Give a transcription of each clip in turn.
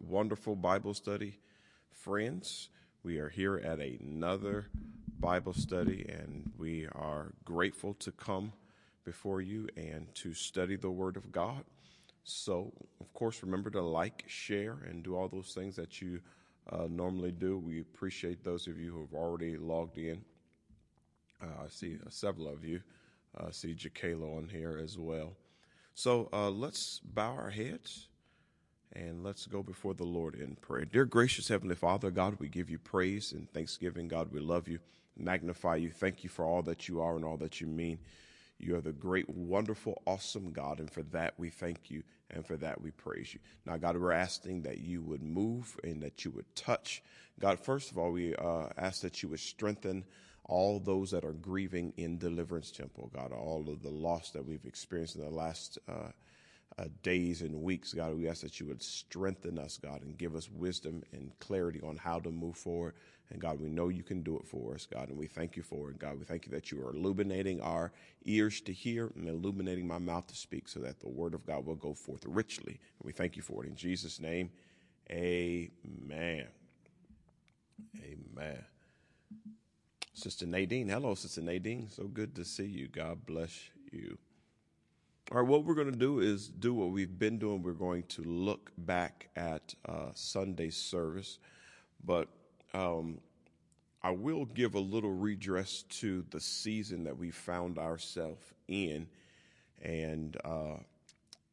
wonderful Bible study friends. We are here at another Bible study, and we are grateful to come before you and to study the Word of God. So, of course, remember to like, share, and do all those things that you uh, normally do. We appreciate those of you who have already logged in. Uh, I see uh, several of you. I see Jacalo on here as well. So uh, let's bow our heads and let's go before the Lord in prayer. Dear gracious Heavenly Father, God, we give you praise and thanksgiving. God, we love you, magnify you. Thank you for all that you are and all that you mean. You are the great, wonderful, awesome God, and for that we thank you, and for that we praise you. Now, God, we're asking that you would move and that you would touch. God, first of all, we uh, ask that you would strengthen all those that are grieving in Deliverance Temple, God, all of the loss that we've experienced in the last uh, uh, days and weeks, God, we ask that you would strengthen us, God, and give us wisdom and clarity on how to move forward and God, we know you can do it for us, God, and we thank you for it. God, we thank you that you are illuminating our ears to hear and illuminating my mouth to speak so that the word of God will go forth richly. And we thank you for it. In Jesus' name, amen. Amen. Sister Nadine. Hello, Sister Nadine. So good to see you. God bless you. All right, what we're going to do is do what we've been doing. We're going to look back at uh, Sunday service, but um, I will give a little redress to the season that we found ourselves in, and uh,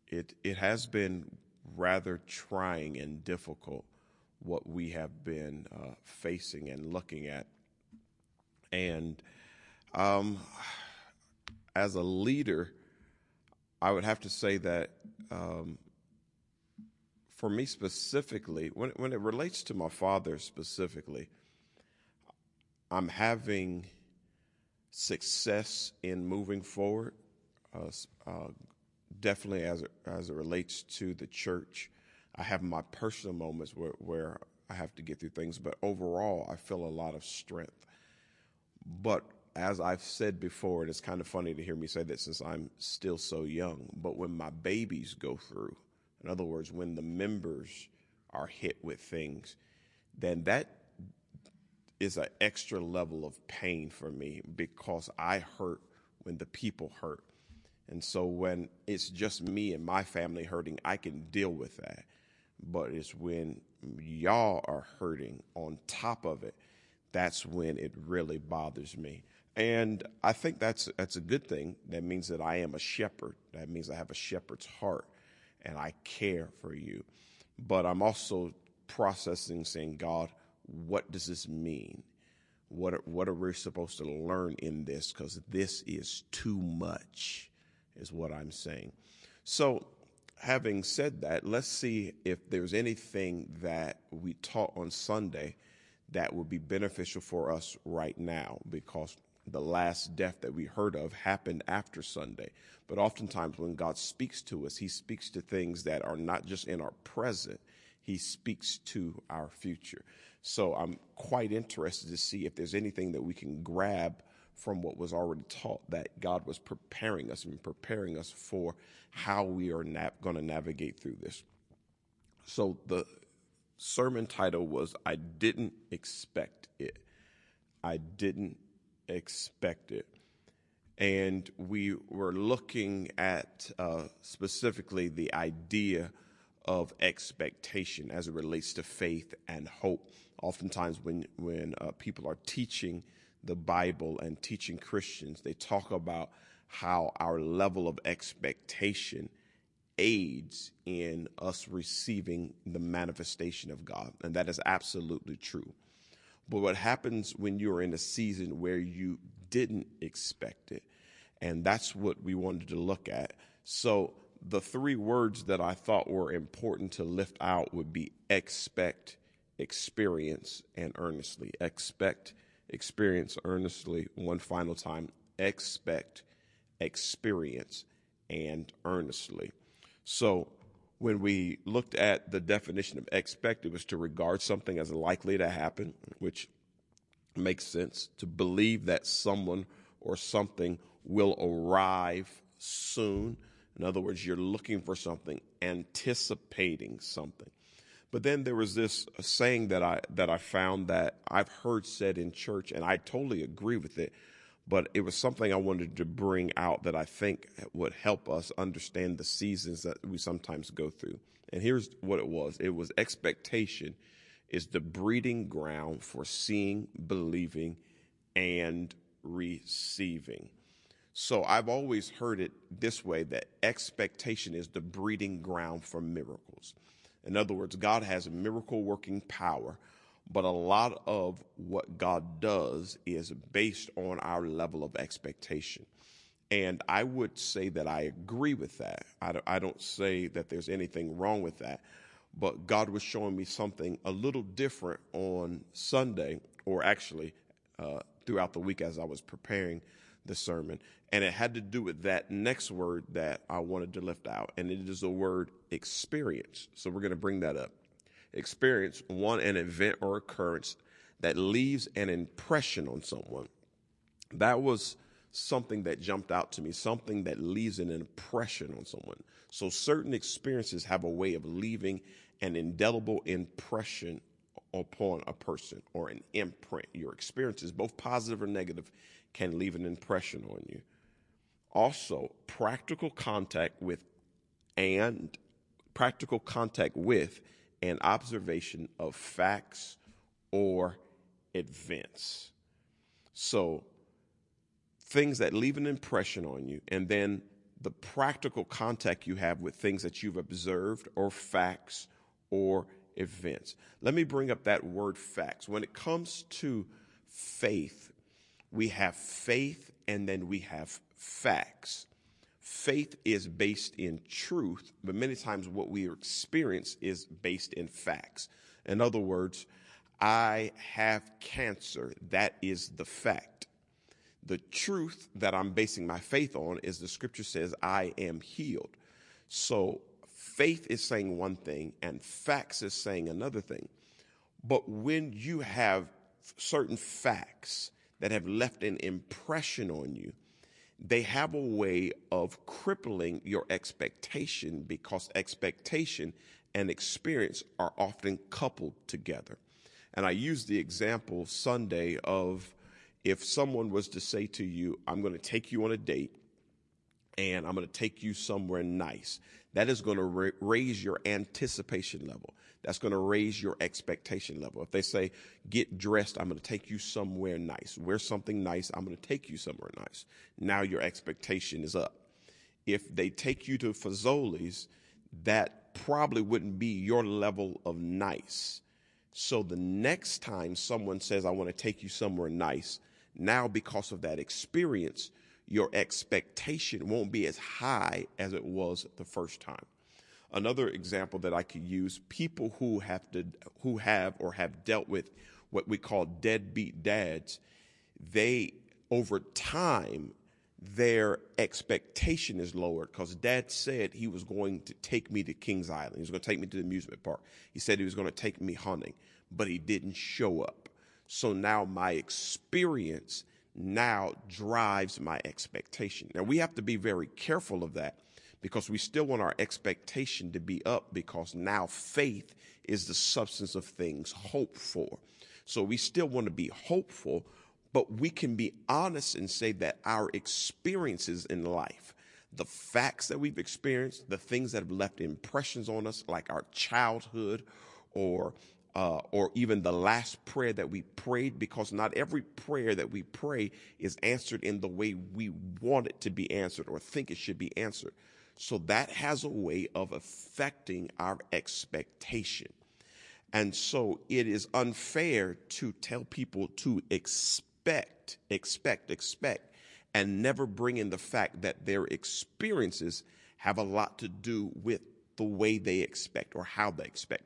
it it has been rather trying and difficult what we have been uh, facing and looking at, and um, as a leader, I would have to say that. Um, for me specifically, when when it relates to my father specifically, I'm having success in moving forward. Uh, uh, definitely as it, as it relates to the church, I have my personal moments where where I have to get through things, but overall, I feel a lot of strength. But as I've said before, and it's kind of funny to hear me say that since I'm still so young, but when my babies go through in other words, when the members are hit with things, then that is an extra level of pain for me because I hurt when the people hurt. And so when it's just me and my family hurting, I can deal with that. But it's when y'all are hurting on top of it, that's when it really bothers me. And I think that's that's a good thing. That means that I am a shepherd. That means I have a shepherd's heart and I care for you. But I'm also processing saying, God, what does this mean? What what are we supposed to learn in this? Because this is too much, is what I'm saying. So, having said that, let's see if there's anything that we taught on Sunday that would be beneficial for us right now, because the last death that we heard of happened after Sunday. But oftentimes, when God speaks to us, He speaks to things that are not just in our present, He speaks to our future. So I'm quite interested to see if there's anything that we can grab from what was already taught that God was preparing us and preparing us for how we are going to navigate through this. So the sermon title was I Didn't Expect It. I Didn't Expect It and we were looking at uh, specifically the idea of expectation as it relates to faith and hope. Oftentimes, when when uh, people are teaching the Bible and teaching Christians, they talk about how our level of expectation aids in us receiving the manifestation of God, and that is absolutely true. But what happens when you're in a season where you didn't expect it? And that's what we wanted to look at. So the three words that I thought were important to lift out would be expect, experience, and earnestly. Expect, experience, earnestly. One final time. Expect, experience, and earnestly. So when we looked at the definition of expect, it was to regard something as likely to happen, which makes sense. To believe that someone or something will arrive soon. In other words, you're looking for something, anticipating something. But then there was this saying that I that I found that I've heard said in church, and I totally agree with it. But it was something I wanted to bring out that I think would help us understand the seasons that we sometimes go through. And here's what it was: it was expectation is the breeding ground for seeing, believing, and receiving. So I've always heard it this way that expectation is the breeding ground for miracles. In other words, God has a miracle working power, but a lot of what God does is based on our level of expectation. And I would say that I agree with that. I don't, I don't say that there's anything wrong with that. But God was showing me something a little different on Sunday, or actually uh, throughout the week as I was preparing the sermon. And it had to do with that next word that I wanted to lift out. And it is the word experience. So we're going to bring that up. Experience, one, an event or occurrence that leaves an impression on someone. That was something that jumped out to me, something that leaves an impression on someone. So certain experiences have a way of leaving an indelible impression upon a person or an imprint. Your experiences, both positive or negative, can leave an impression on you. Also, practical contact with and practical contact with and observation of facts or events. So, things that leave an impression on you, and then the practical contact you have with things that you've observed or facts or events. Let me bring up that word facts. When it comes to faith, we have faith and then we have facts. Faith is based in truth, but many times what we experience is based in facts. In other words, I have cancer. That is the fact. The truth that I'm basing my faith on is the scripture says, I am healed. So faith is saying one thing and facts is saying another thing. But when you have certain facts that have left an impression on you, they have a way of crippling your expectation because expectation and experience are often coupled together. And I used the example Sunday of if someone was to say to you, I'm going to take you on a date and I'm going to take you somewhere nice. That is going to ra- raise your anticipation level. That's going to raise your expectation level. If they say, get dressed, I'm going to take you somewhere nice. Wear something nice, I'm going to take you somewhere nice. Now your expectation is up. If they take you to Fazoli's, that probably wouldn't be your level of nice. So the next time someone says, I want to take you somewhere nice, now because of that experience, your expectation won't be as high as it was the first time. Another example that I could use, people who have to, who have or have dealt with what we call deadbeat dads, they over time their expectation is lowered because dad said he was going to take me to Kings Island. He was going to take me to the amusement park. He said he was going to take me hunting, but he didn't show up. So now my experience now drives my expectation. Now we have to be very careful of that because we still want our expectation to be up because now faith is the substance of things hoped for. So we still want to be hopeful, but we can be honest and say that our experiences in life, the facts that we've experienced, the things that have left impressions on us, like our childhood or uh, or even the last prayer that we prayed, because not every prayer that we pray is answered in the way we want it to be answered or think it should be answered. So that has a way of affecting our expectation. And so it is unfair to tell people to expect, expect, expect, and never bring in the fact that their experiences have a lot to do with the way they expect or how they expect.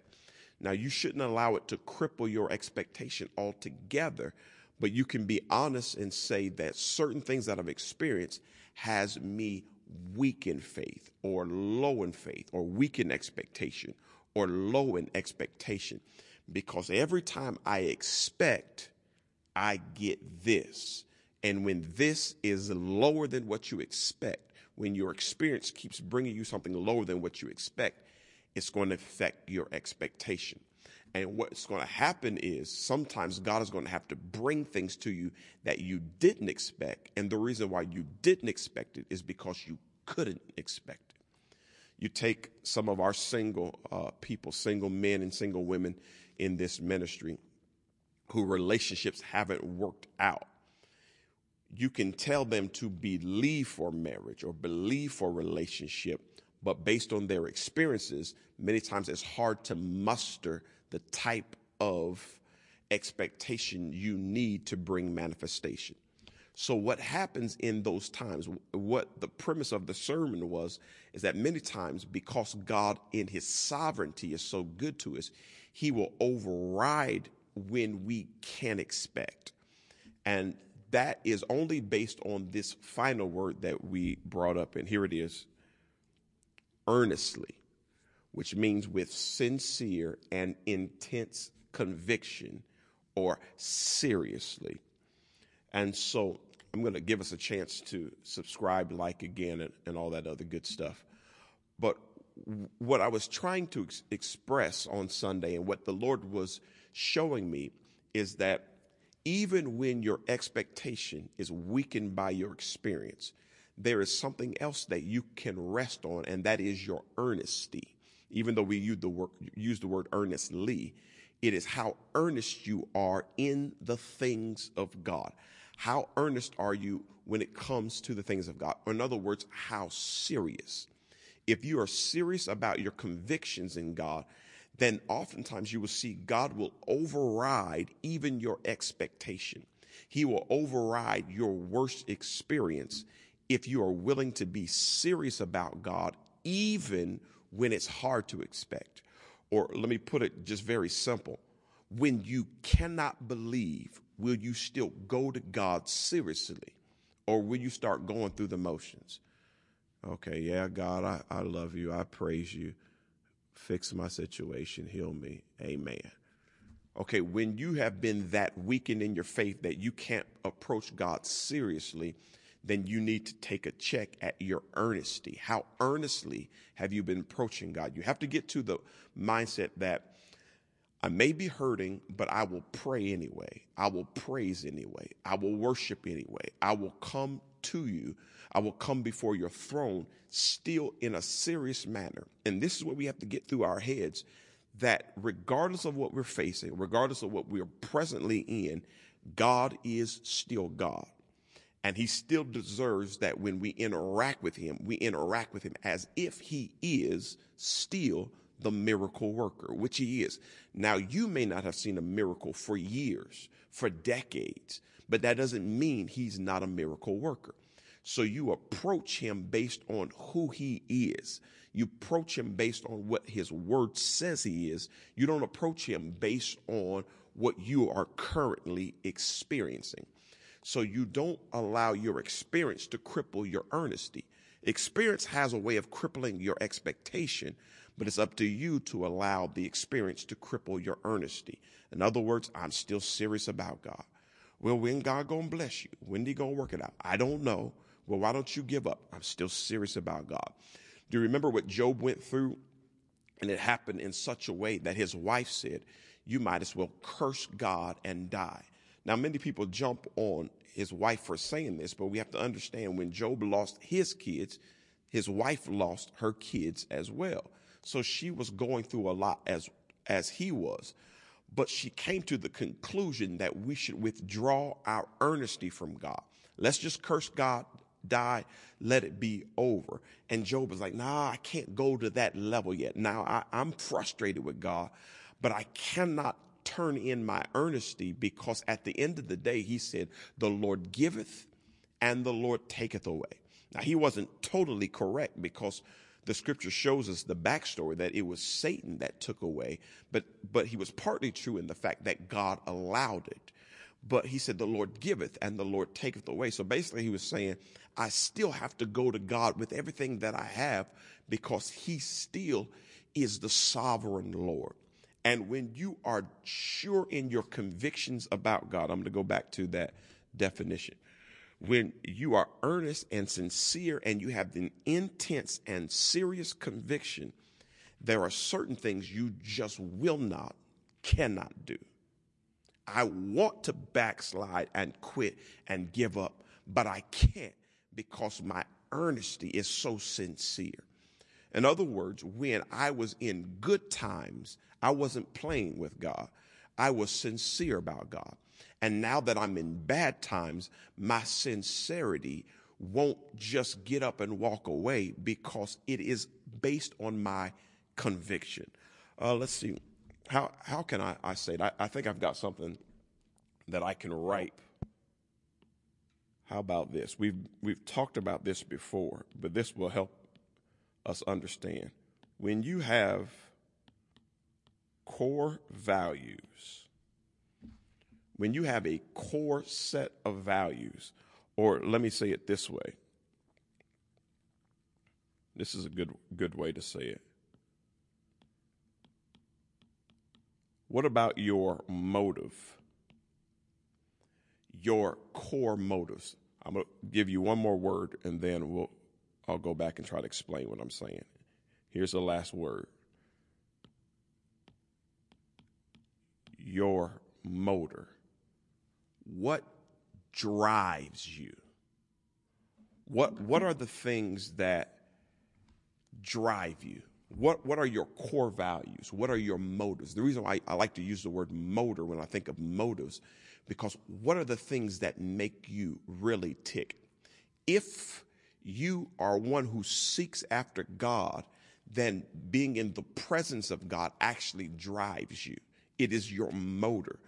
Now, you shouldn't allow it to cripple your expectation altogether, but you can be honest and say that certain things that I've experienced has me weak in faith or low in faith or weak in expectation or low in expectation because every time I expect, I get this. And when this is lower than what you expect, when your experience keeps bringing you something lower than what you expect, it's going to affect your expectation. And what's going to happen is sometimes God is going to have to bring things to you that you didn't expect. And the reason why you didn't expect it is because you couldn't expect it. You take some of our single uh, people, single men and single women in this ministry who relationships haven't worked out. You can tell them to believe for marriage or believe for relationship, but based on their experiences, many times it's hard to muster the type of expectation you need to bring manifestation. So, what happens in those times, what the premise of the sermon was, is that many times, because God in his sovereignty is so good to us, he will override when we can expect. And that is only based on this final word that we brought up. And here it is earnestly which means with sincere and intense conviction or seriously. And so I'm going to give us a chance to subscribe, like again, and, and all that other good stuff. But what I was trying to ex- express on Sunday and what the Lord was showing me is that even when your expectation is weakened by your experience, there is something else that you can rest on, and that is your earnesty even though we use the word, use the word earnestly, it is how earnest you are in the things of God. How earnest are you when it comes to the things of God? In other words, how serious. If you are serious about your convictions in God, then oftentimes you will see God will override even your expectation. He will override your worst experience if you are willing to be serious about God, even when it's hard to expect. Or let me put it just very simple. When you cannot believe, will you still go to God seriously? Or will you start going through the motions? Okay, yeah, God, I, I love you. I praise you. Fix my situation. Heal me. Amen. Okay, when you have been that weakened in your faith that you can't approach God seriously, then you need to take a check at your earnesty. How earnestly have you been approaching God? You have to get to the mindset that I may be hurting, but I will pray anyway. I will praise anyway. I will worship anyway. I will come to you. I will come before your throne still in a serious manner. And this is what we have to get through our heads that regardless of what we're facing, regardless of what we're presently in, God is still God. And he still deserves that when we interact with him, we interact with him as if he is still the miracle worker, which he is. Now, you may not have seen a miracle for years, for decades, but that doesn't mean he's not a miracle worker. So you approach him based on who he is. You approach him based on what his word says he is. You don't approach him based on what you are currently experiencing. So you don't allow your experience to cripple your earnesty. Experience has a way of crippling your expectation, but it's up to you to allow the experience to cripple your earnesty. In other words, I'm still serious about God. Well, when God gonna bless you? When he gonna work it out? I don't know. Well, why don't you give up? I'm still serious about God. Do you remember what Job went through? And it happened in such a way that his wife said, You might as well curse God and die. Now, many people jump on his wife for saying this, but we have to understand when Job lost his kids, his wife lost her kids as well. So she was going through a lot as as he was. But she came to the conclusion that we should withdraw our earnesty from God. Let's just curse God, die, let it be over. And Job was like, nah, I can't go to that level yet. Now I, I'm frustrated with God, but I cannot turn in my earnesty because at the end of the day, he said, the Lord giveth and the Lord taketh away. Now, he wasn't totally correct because the scripture shows us the backstory that it was Satan that took away, but, but he was partly true in the fact that God allowed it. But he said, the Lord giveth and the Lord taketh away. So basically, he was saying, I still have to go to God with everything that I have because he still is the sovereign Lord. And when you are sure in your convictions about God, I'm going to go back to that definition. When you are earnest and sincere and you have an intense and serious conviction there are certain things you just will not, cannot do. I want to backslide and quit and give up, but I can't because my earnesty is so sincere. In other words, when I was in good times, I wasn't playing with God. I was sincere about God. And now that I'm in bad times, my sincerity won't just get up and walk away because it is based on my conviction. Uh, let's see. How, how can I, I say it? I, I think I've got something that I can write. How about this? We've, we've talked about this before, but this will help us understand. When you have core values, when you have a core set of values, or let me say it this way. This is a good good way to say it. What about your motive? Your core motives. I'm going to give you one more word and then we'll I'll go back and try to explain what I'm saying. Here's the last word. Your motor. What drives you? What what are the things that drive you? What what are your core values? What are your motives? The reason why I, like to use the word motor when I think of motives, because what are the things that make you really tick? If you are one who seeks after God, then being in the presence of God actually drives you. It is your motor.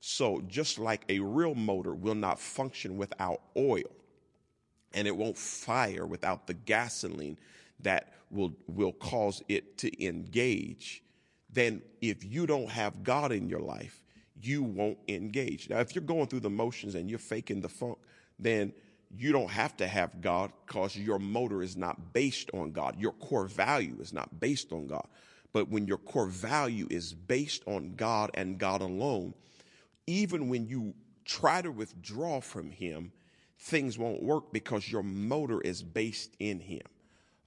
So, just like a real motor will not function without oil, and it won't fire without the gasoline that will, will cause it to engage, then if you don't have God in your life, you won't engage. Now, if you're going through the motions and you're faking the funk, then you don't have to have God because your motor is not based on God. Your core value is not based on God. But when your core value is based on God and God alone, even when you try to withdraw from Him, things won't work because your motor is based in Him.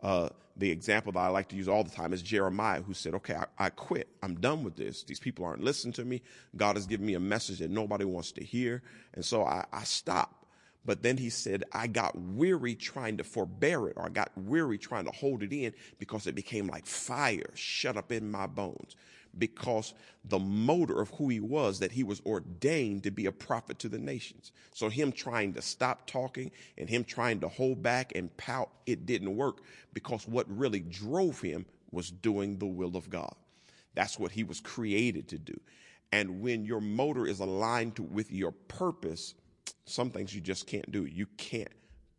Uh, the example that I like to use all the time is Jeremiah, who said, Okay, I, I, quit. I'm done with this. These people aren't listening to me. God has given me a message that nobody wants to hear. And so I, I stopped. But then he said, I got weary trying to forbear it, or I got weary trying to hold it in because it became like fire shut up in my bones. Because the motor of who he was, that he was ordained to be a prophet to the nations. So him trying to stop talking and him trying to hold back and pout, it didn't work because what really drove him was doing the will of God. That's what he was created to do. And when your motor is aligned to, with your purpose, some things you just can't do. You can't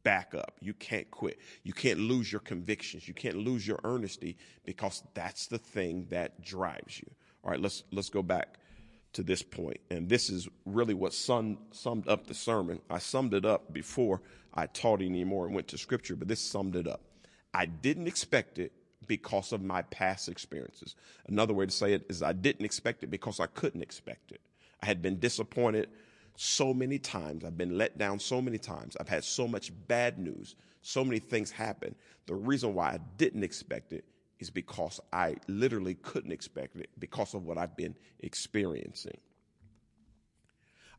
back up. You can't quit. You can't lose your convictions. You can't lose your earnesty because that's the thing that drives you. All right, let's let's go back to this point. And this is really what sum, summed up the sermon. I summed it up before I taught anymore and went to scripture, but this summed it up. I didn't expect it because of my past experiences. Another way to say it is I didn't expect it because I couldn't expect it. I had been disappointed so many times. I've been let down so many times. I've had so much bad news. So many things happen. The reason why I didn't expect it is because I literally couldn't expect it because of what I've been experiencing.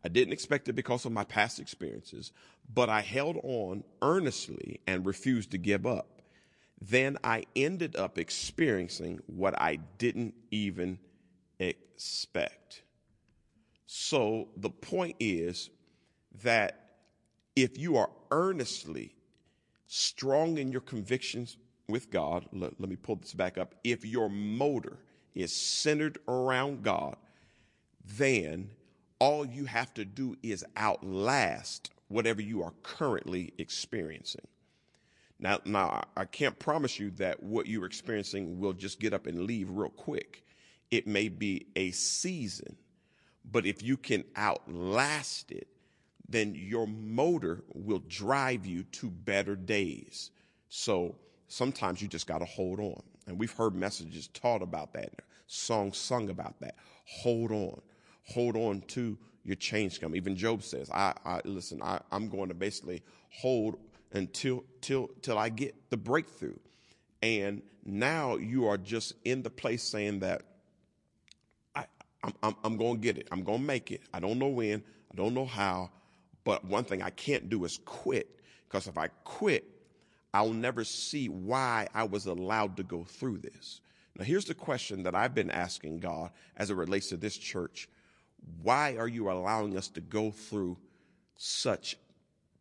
I didn't expect it because of my past experiences, but I held on earnestly and refused to give up. Then I ended up experiencing what I didn't even expect. So the point is that if you are earnestly strong in your convictions with God, let, let, me pull this back up. If your motor is centered around God, then all you have to do is outlast whatever you are currently experiencing. Now, now I can't promise you that what you're experiencing will just get up and leave real quick. It may be a season but if you can outlast it, then your motor will drive you to better days. So sometimes you just got to hold on. And we've heard messages taught about that, songs sung about that. Hold on. Hold on to your change come. Even Job says, I, I listen, I, I'm going to basically hold until till till I get the breakthrough. And now you are just in the place saying that I'm, I'm, I'm going to get it. I'm going to make it. I don't know when. I don't know how. But one thing I can't do is quit because if I quit, I'll never see why I was allowed to go through this. Now, here's the question that I've been asking God as it relates to this church Why are you allowing us to go through such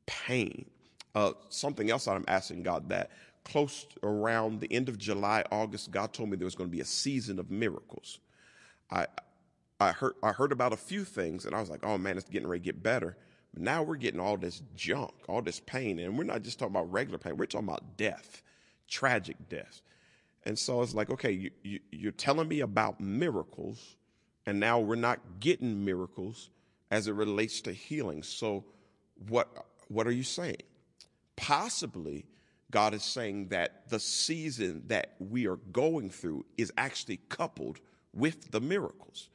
pain? Uh, something else I'm asking God that close around the end of July, August, God told me there was going to be a season of miracles. I, I heard, I heard about a few things and I was like, oh man, it's getting ready to get better. But now we're getting all this junk, all this pain. And we're not just talking about regular pain. We're talking about death, tragic death. And so it's like, okay, you, you, you're telling me about miracles, and now we're not getting miracles as it relates to healing. So what, what are you saying? Possibly, God is saying that the season that we are going through is actually coupled with the miracles.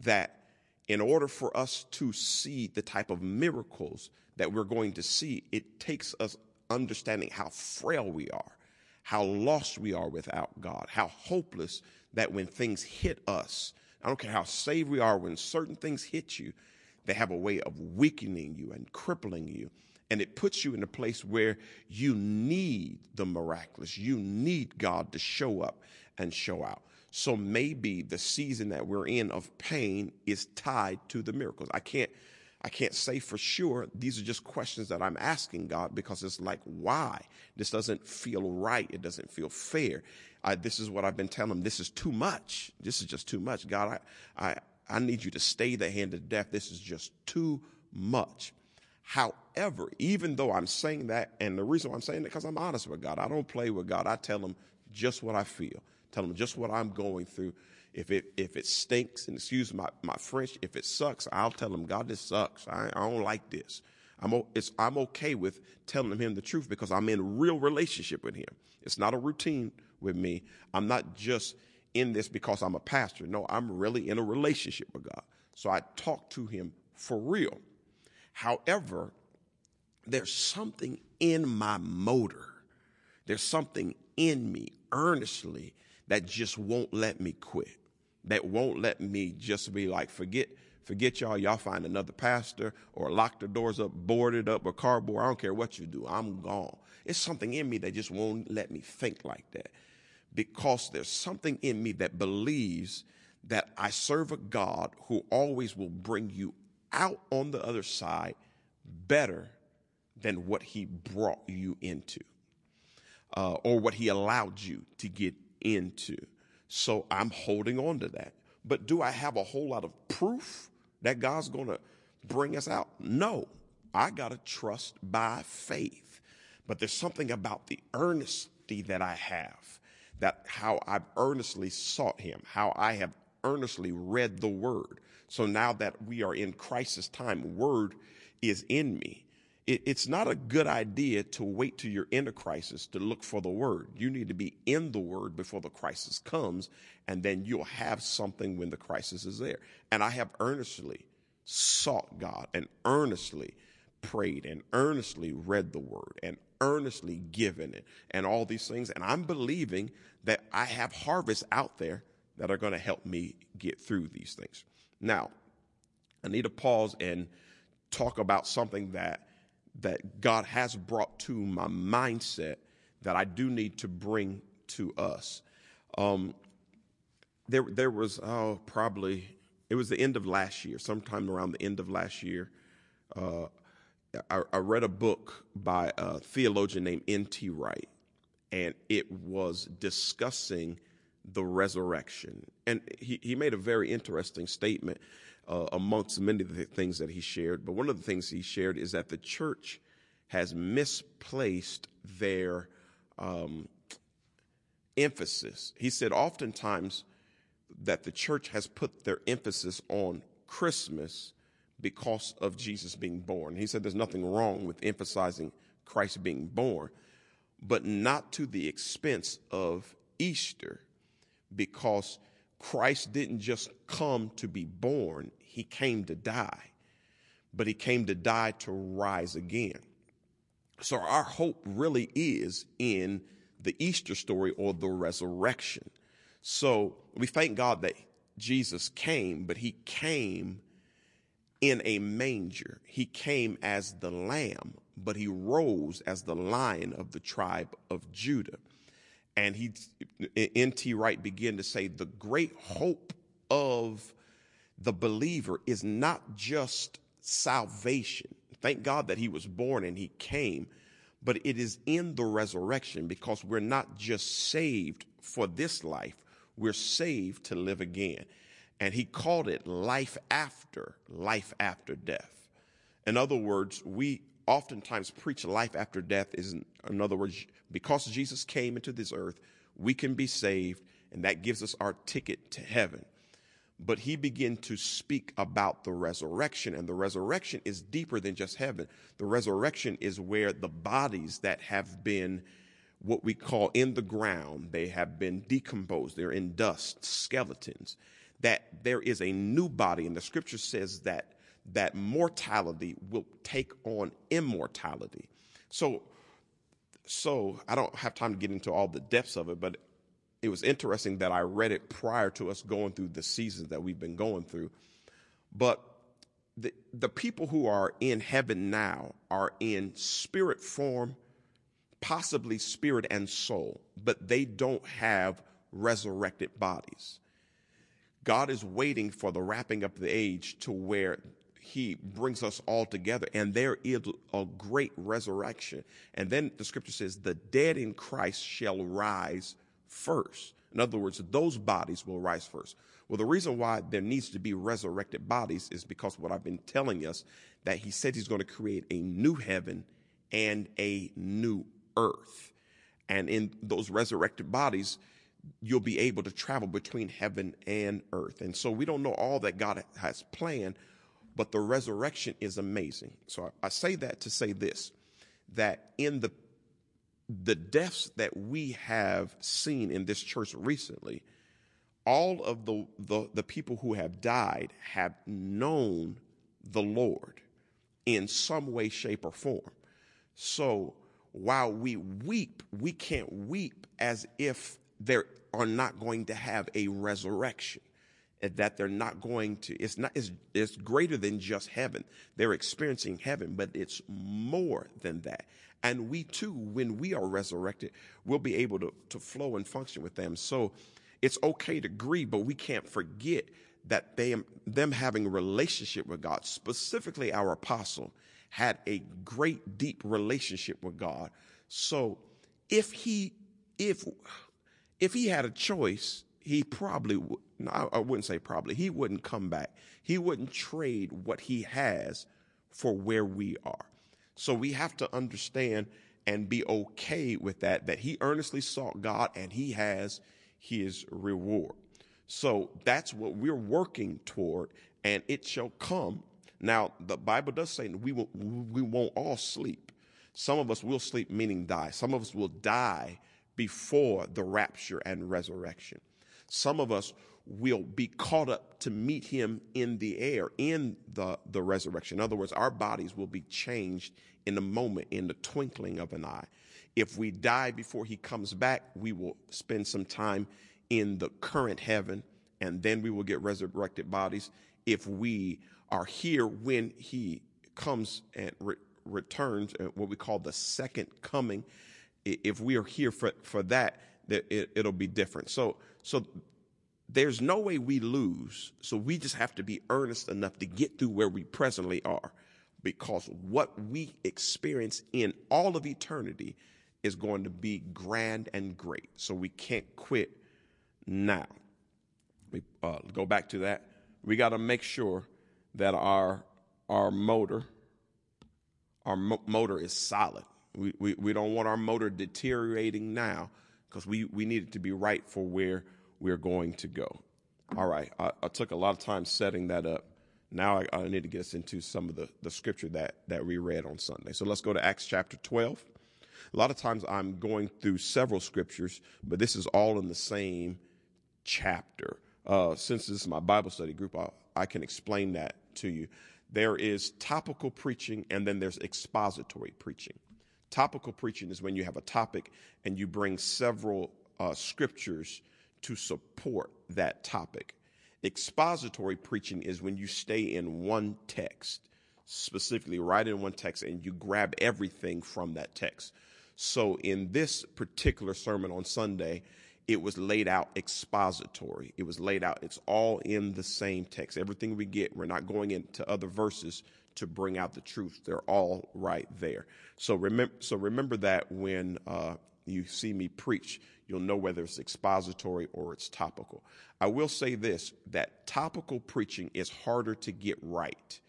That in order for us to see the type of miracles that we're going to see, it takes us understanding how frail we are how lost we are without God, how hopeless that when things hit us, I don't care how saved we are, when certain things hit you, they have a way of weakening you and crippling you. And it puts you in a place where you need the miraculous. You need God to show up and show out. So maybe the season that we're in of pain is tied to the miracles. I can't I can't say for sure. These are just questions that I'm asking God because it's like, why? This doesn't feel right. It doesn't feel fair. I, this is what I've been telling him. This is too much. This is just too much. God, I, I, I need you to stay the hand of death. This is just too much. However, even though I'm saying that, and the reason why I'm saying it because I'm honest with God, I don't play with God. I tell him just what I feel, tell him just what I'm going through. If it if it stinks, and excuse my, my French, if it sucks, I'll tell him, God, this sucks. I, I don't like this. I'm I'm okay with telling him the truth because I'm in real relationship with him. It's not a routine with me. I'm not just in this because I'm a pastor. No, I'm really in a relationship with God. So I talk to him for real. However, there's something in my motor. There's something in me earnestly that just won't let me quit that won't let me just be like, forget, forget y'all, y'all find another pastor or lock the doors up, board it up, or cardboard. I don't care what you do. I'm gone. It's something in me that just won't let me think like that because there's something in me that believes that I serve a God who always will bring you out on the other side better than what he brought you into uh, or what he allowed you to get into. So I'm holding on to that. But do I have a whole lot of proof that God's going to bring us out? No. I got to trust by faith. But there's something about the earnesty that I have, that how I've earnestly sought Him, how I have earnestly read the Word. So now that we are in crisis time, Word is in me it, it's not a good idea to wait till you're in a crisis to look for the word. You need to be in the word before the crisis comes, and then you'll have something when the crisis is there. And I have earnestly sought God and earnestly prayed and earnestly read the word and earnestly given it and all these things. And I'm believing that I have harvests out there that are going to help me get through these things. Now, I need to pause and talk about something that that God has brought to my mindset that I do need to bring to us. Um, there, there was oh, probably it was the end of last year, sometime around the end of last year. Uh, I, I, read a book by a theologian named N.T. Wright, and it was discussing the resurrection. And he, he made a very interesting statement uh, amongst many of the things that he shared. But one of the things he shared is that the church has misplaced their um, emphasis. He said oftentimes that the church has put their emphasis on Christmas because of Jesus being born. He said there's nothing wrong with emphasizing Christ being born, but not to the expense of Easter because Christ didn't just come to be born, he came to die, but he came to die to rise again. So our hope really is in the Easter story or the resurrection. So we thank God that Jesus came, but he came in a manger. He came as the lamb, but he rose as the lion of the tribe of Judah. And he, N.T. Wright began to say, the great hope of the believer is not just salvation. Thank God that he was born and he came, but it is in the resurrection because we're not just saved for this life, we're saved to live again. And he called it life after, life after death. In other words, we oftentimes preach life after death is, in other words, because Jesus came into this earth, we can be saved, and that gives us our ticket to heaven. But he began to speak about the resurrection, and the resurrection is deeper than just heaven. The resurrection is where the bodies that have been what we call in the ground, they have been decomposed, they're in dust, skeletons, that there is a new body, and the scripture says that that mortality will take on immortality. So, so I don't have time to get into all the depths of it, but it was interesting that I read it prior to us going through the seasons that we've been going through. But the, the people who are in heaven now are in spirit form, possibly spirit and soul, but they don't have resurrected bodies. God is waiting for the wrapping up of the age to where he brings us all together and there is a great resurrection. And then the scripture says, the dead in Christ shall rise first. In other words, those bodies will rise first. Well, the reason why there needs to be resurrected bodies is because what I've been telling us that he said he's going to create a new heaven and a new earth. And in those resurrected bodies, you'll be able to travel between heaven and earth. And so we don't know all that God has planned, but the resurrection is amazing. So I, say that to say this that in the the deaths that we have seen in this church recently, all of the, the, the people who have died have known the Lord in some way, shape, or form. So while we weep, we can't weep as if there are not going to have a resurrection that they're not going to it's not it's, it's greater than just heaven they're experiencing heaven but it's more than that and we too when we are resurrected will be able to, to flow and function with them so it's okay to grieve but we can't forget that they them having a relationship with god specifically our apostle had a great deep relationship with god so if he if if he had a choice he probably would, no, I wouldn't say probably, he wouldn't come back. He wouldn't trade what he has for where we are. So we have to understand and be okay with that, that he earnestly sought God and he has his reward. So that's what we're working toward and it shall come. Now, the Bible does say we, will, we won't all sleep. Some of us will sleep, meaning die. Some of us will die before the rapture and resurrection. Some of us will be caught up to meet him in the air, in the, the resurrection. In other words, our bodies will be changed in a moment, in the twinkling of an eye. If we die before he comes back, we will spend some time in the current heaven, and then we will get resurrected bodies. If we are here when he comes and re- returns, uh, what we call the second coming, if we are here for, for that, that it, it'll be different. So, so there's no way we lose. So we just have to be earnest enough to get through where we presently are because what we experience in all of eternity is going to be grand and great. So we can't quit now. We uh, go back to that. We got to make sure that our our motor our mo- motor is solid. We, we we don't want our motor deteriorating now because we we need it to be right for where we're going to go. All right, I, I took a lot of time setting that up. Now I, I, need to get us into some of the, the scripture that, that we read on Sunday. So let's go to Acts chapter 12. A lot of times I'm going through several scriptures, but this is all in the same chapter. Uh, since this is my Bible study group, I, I can explain that to you. There is topical preaching and then there's expository preaching. Topical preaching is when you have a topic and you bring several uh, scriptures to support that topic. Expository preaching is when you stay in one text, specifically right in one text, and you grab everything from that text. So in this particular sermon on Sunday, it was laid out expository. It was laid out, it's all in the same text. Everything we get, we're not going into other verses to bring out the truth. They're all right there. So remember, so remember that when uh, you see me preach, you'll know whether it's expository or it's topical. I will say this that topical preaching is harder to get right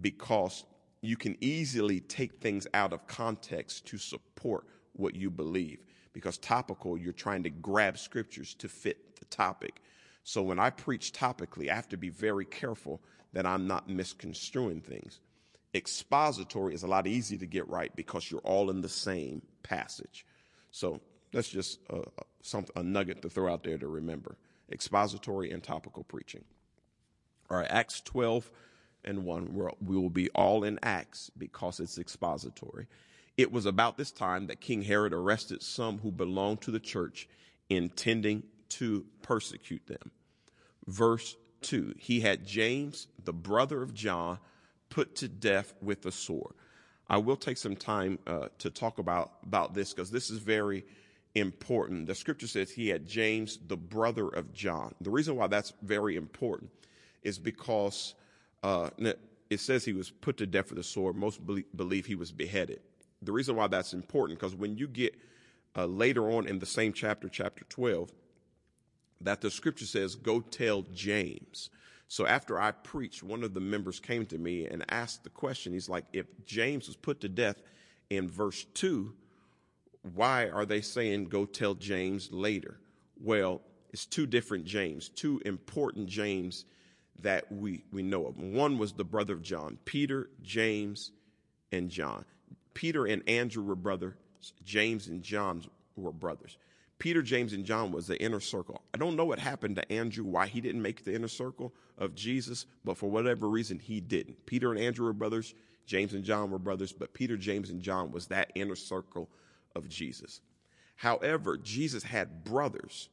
because you can easily take things out of context to support what you believe. Because topical, you're trying to grab scriptures to fit the topic. So when I preach topically, I have to be very careful that I'm not misconstruing things. Expository is a lot easier to get right because you're all in the same passage. So that's just a, a nugget to throw out there to remember expository and topical preaching. All right, Acts 12 and 1. We're, we will be all in Acts because it's expository. It was about this time that King Herod arrested some who belonged to the church, intending to persecute them. Verse 2 He had James, the brother of John, put to death with a sword. I will take some time uh, to talk about, about this because this is very important. The scripture says he had James, the brother of John. The reason why that's very important is because uh, it says he was put to death with a sword. Most believe he was beheaded. The reason why that's important because when you get uh, later on in the same chapter, chapter 12, that the scripture says, Go tell James. So after I preached, one of the members came to me and asked the question. He's like, If James was put to death in verse 2, why are they saying go tell James later? Well, it's two different James, two important James that we, we know of. One was the brother of John, Peter, James, and John. Peter and Andrew were brothers, James and John were brothers. Peter, James, and John was the inner circle. I don't know what happened to Andrew, why he didn't make the inner circle of Jesus, but for whatever reason, he didn't. Peter and Andrew were brothers, James and John were brothers, but Peter, James, and John was that inner circle of Jesus. However, Jesus had brothers,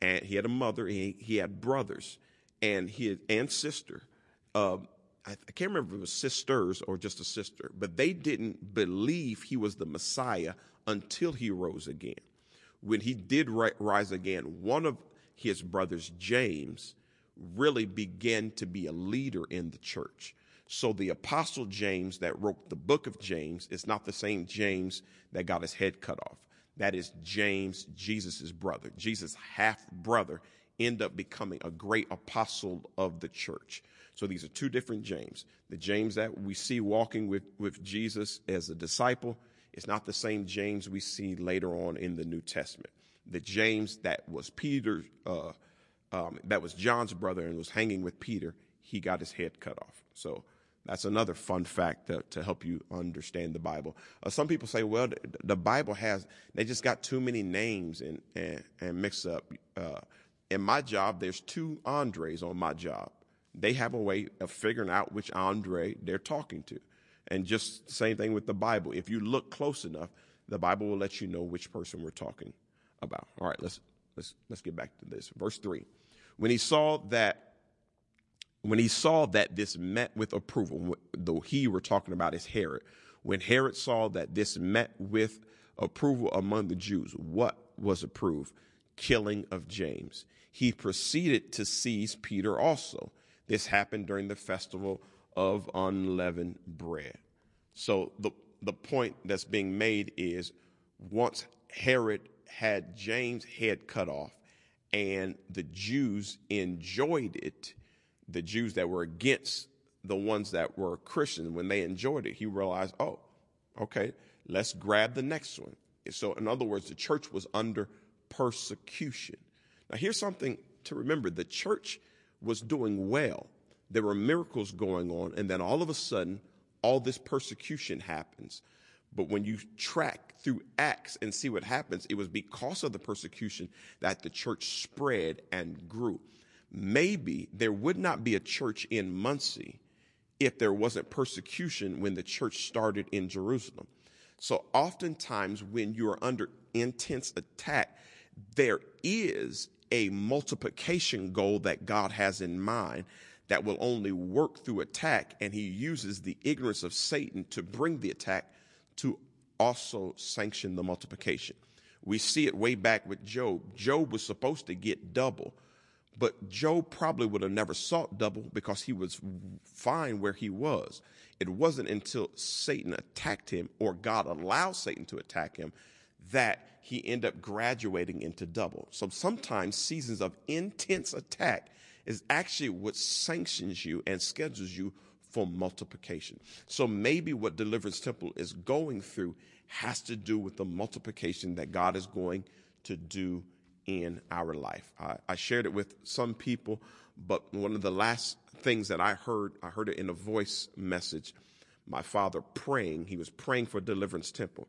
and he had a mother, he, he had brothers, and he had, and sister. Uh, I, I can't remember if it was sisters or just a sister, but they didn't believe he was the Messiah until he rose again. When he did ri- rise again, one of his brothers, James, really began to be a leader in the church. So the apostle James that wrote the book of James is not the same James that got his head cut off. That is James, Jesus' brother. Jesus' half brother end up becoming a great apostle of the church. So these are two different James. The James that we see walking with, with Jesus as a disciple is not the same James we see later on in the New Testament. The James that was Peter, uh, um, that was John's brother and was hanging with Peter, he got his head cut off. So that's another fun fact to, to help you understand the Bible. Uh, some people say, well, the, the, Bible has, they just got too many names and, and, and mix up. Uh, in my job, there's two Andres on my job. They have a way of figuring out which Andre they're talking to. And just same thing with the Bible. If you look close enough, the Bible will let you know which person we're talking about. All right, let's let's let's get back to this. Verse 3. When he saw that when he saw that this met with approval, though he we're talking about is Herod, when Herod saw that this met with approval among the Jews, what was approved? Killing of James. He proceeded to seize Peter also. This happened during the festival of unleavened bread. So the, the point that's being made is once Herod had James' head cut off and the Jews enjoyed it, the Jews that were against the ones that were Christians, when they enjoyed it, he realized, oh, okay, let's grab the next one. So, in other words, the church was under persecution. Now, here's something to remember the church was doing well, there were miracles going on, and then all of a sudden, all this persecution happens. But when you track through Acts and see what happens, it was because of the persecution that the church spread and grew maybe there would not be a church in Muncie if there wasn't persecution when the church started in Jerusalem. So oftentimes when you are under intense attack, there is a multiplication goal that God has in mind that will only work through attack, and he uses the ignorance of Satan to bring the attack to also sanction the multiplication. We see it way back with Job. Job was supposed to get double, but Job probably would have never sought double because he was fine where he was. It wasn't until Satan attacked him or God allowed Satan to attack him that he ended up graduating into double. So sometimes seasons of intense attack is actually what sanctions you and schedules you for multiplication. So maybe what Deliverance Temple is going through has to do with the multiplication that God is going to do in our life. I, I, shared it with some people, but one of the last things that I heard, I heard it in a voice message. My father praying, he was praying for Deliverance Temple.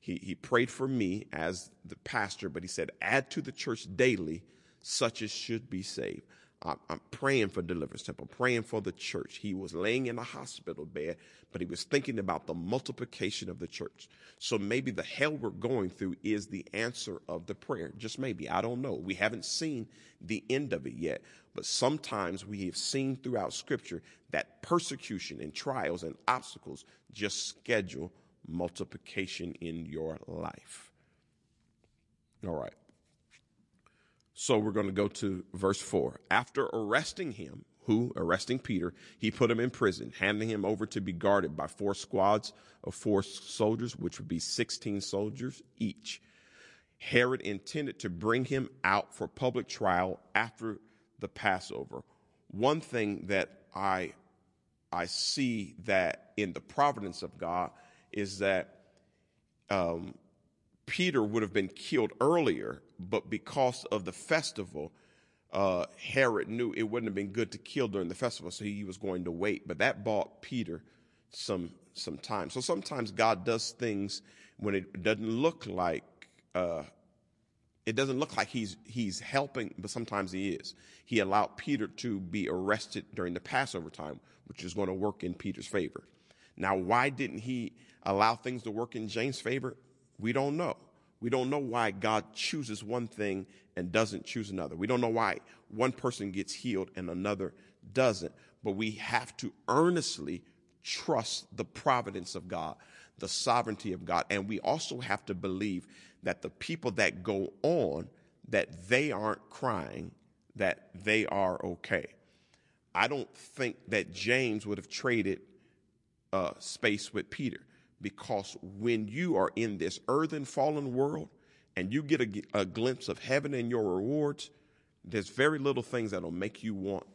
He, he prayed for me as the pastor, but he said, add to the church daily such as should be saved. Uh, I'm praying for Deliverance Temple, praying for the church. He was laying in a hospital bed, but he was thinking about the multiplication of the church. So maybe the hell we're going through is the answer of the prayer. Just maybe. I don't know. We haven't seen the end of it yet. But sometimes we have seen throughout scripture that persecution and trials and obstacles just schedule multiplication in your life. All right. So we're going to go to verse 4. After arresting him, who, arresting Peter, he put him in prison, handing him over to be guarded by four squads of four soldiers, which would be 16 soldiers each. Herod intended to bring him out for public trial after the Passover. One thing that I, I see that in the providence of God is that um, Peter would have been killed earlier, but because of the festival, uh, Herod knew it wouldn't have been good to kill during the festival, so he was going to wait. But that bought Peter some some time. So sometimes God does things when it doesn't look like uh, it doesn't look like he's he's helping, but sometimes he is. He allowed Peter to be arrested during the Passover time, which is going to work in Peter's favor. Now, why didn't he allow things to work in James' favor? We don't know. We don't know why God chooses one thing and doesn't choose another. We don't know why one person gets healed and another doesn't. But we have to earnestly trust the providence of God, the sovereignty of God. And we also have to believe that the people that go on, that they aren't crying, that they are okay. I don't think that James would have traded uh, space with Peter because when you are in this earthen fallen world and you get a, a glimpse of heaven and your rewards, there's very little things that'll make you want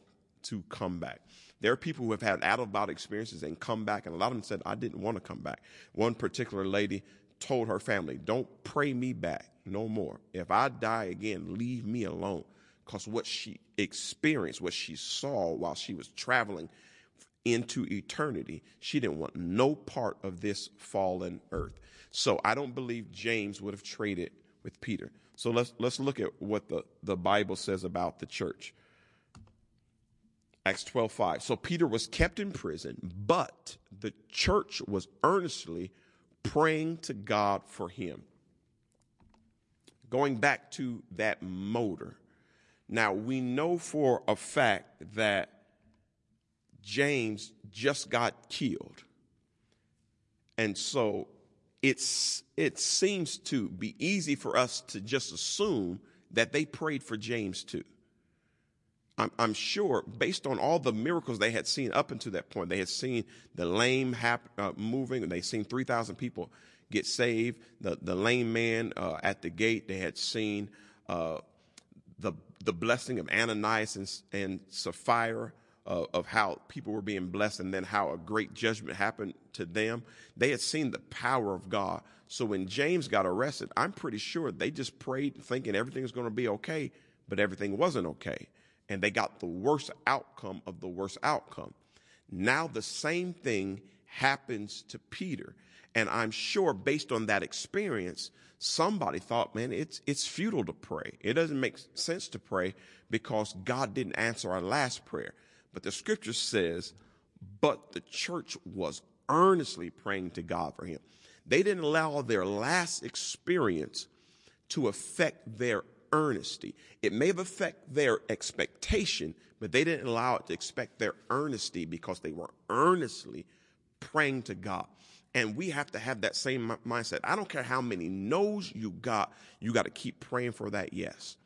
to come back. There are people who have had out of body experiences and come back, and a lot of them said, I didn't want to come back. One particular lady told her family, Don't pray me back no more. If I die again, leave me alone. Because what she experienced, what she saw while she was traveling into eternity. She didn't want no part of this fallen earth. So I don't believe James would have traded with Peter. So let's let's look at what the, the Bible says about the church. Acts 12, 5. So Peter was kept in prison, but the church was earnestly praying to God for him. Going back to that motor. Now we know for a fact that James just got killed. And so it's, it seems to be easy for us to just assume that they prayed for James too. I'm, I'm sure, based on all the miracles they had seen up until that point, they had seen the lame hap, uh, moving, and they seen 3,000 people get saved. The, the lame man uh, at the gate, they had seen uh, the, the blessing of Ananias and, and Sapphira of, of how people were being blessed and then how a great judgment happened to them. They had seen the power of God. So when James got arrested, I'm pretty sure they just prayed thinking everything was going to be okay, but everything wasn't okay. And they got the worst outcome of the worst outcome. Now the same thing happens to Peter. And I'm sure based on that experience, somebody thought, man, it's, it's futile to pray. It doesn't make sense to pray because God didn't answer our last prayer. But the scripture says, but the church was earnestly praying to God for him. They didn't allow their last experience to affect their earnesty. It may have affected their expectation, but they didn't allow it to expect their earnesty because they were earnestly praying to God. And we have to have that same mindset. I don't care how many no's you got, you got to keep praying for that yes.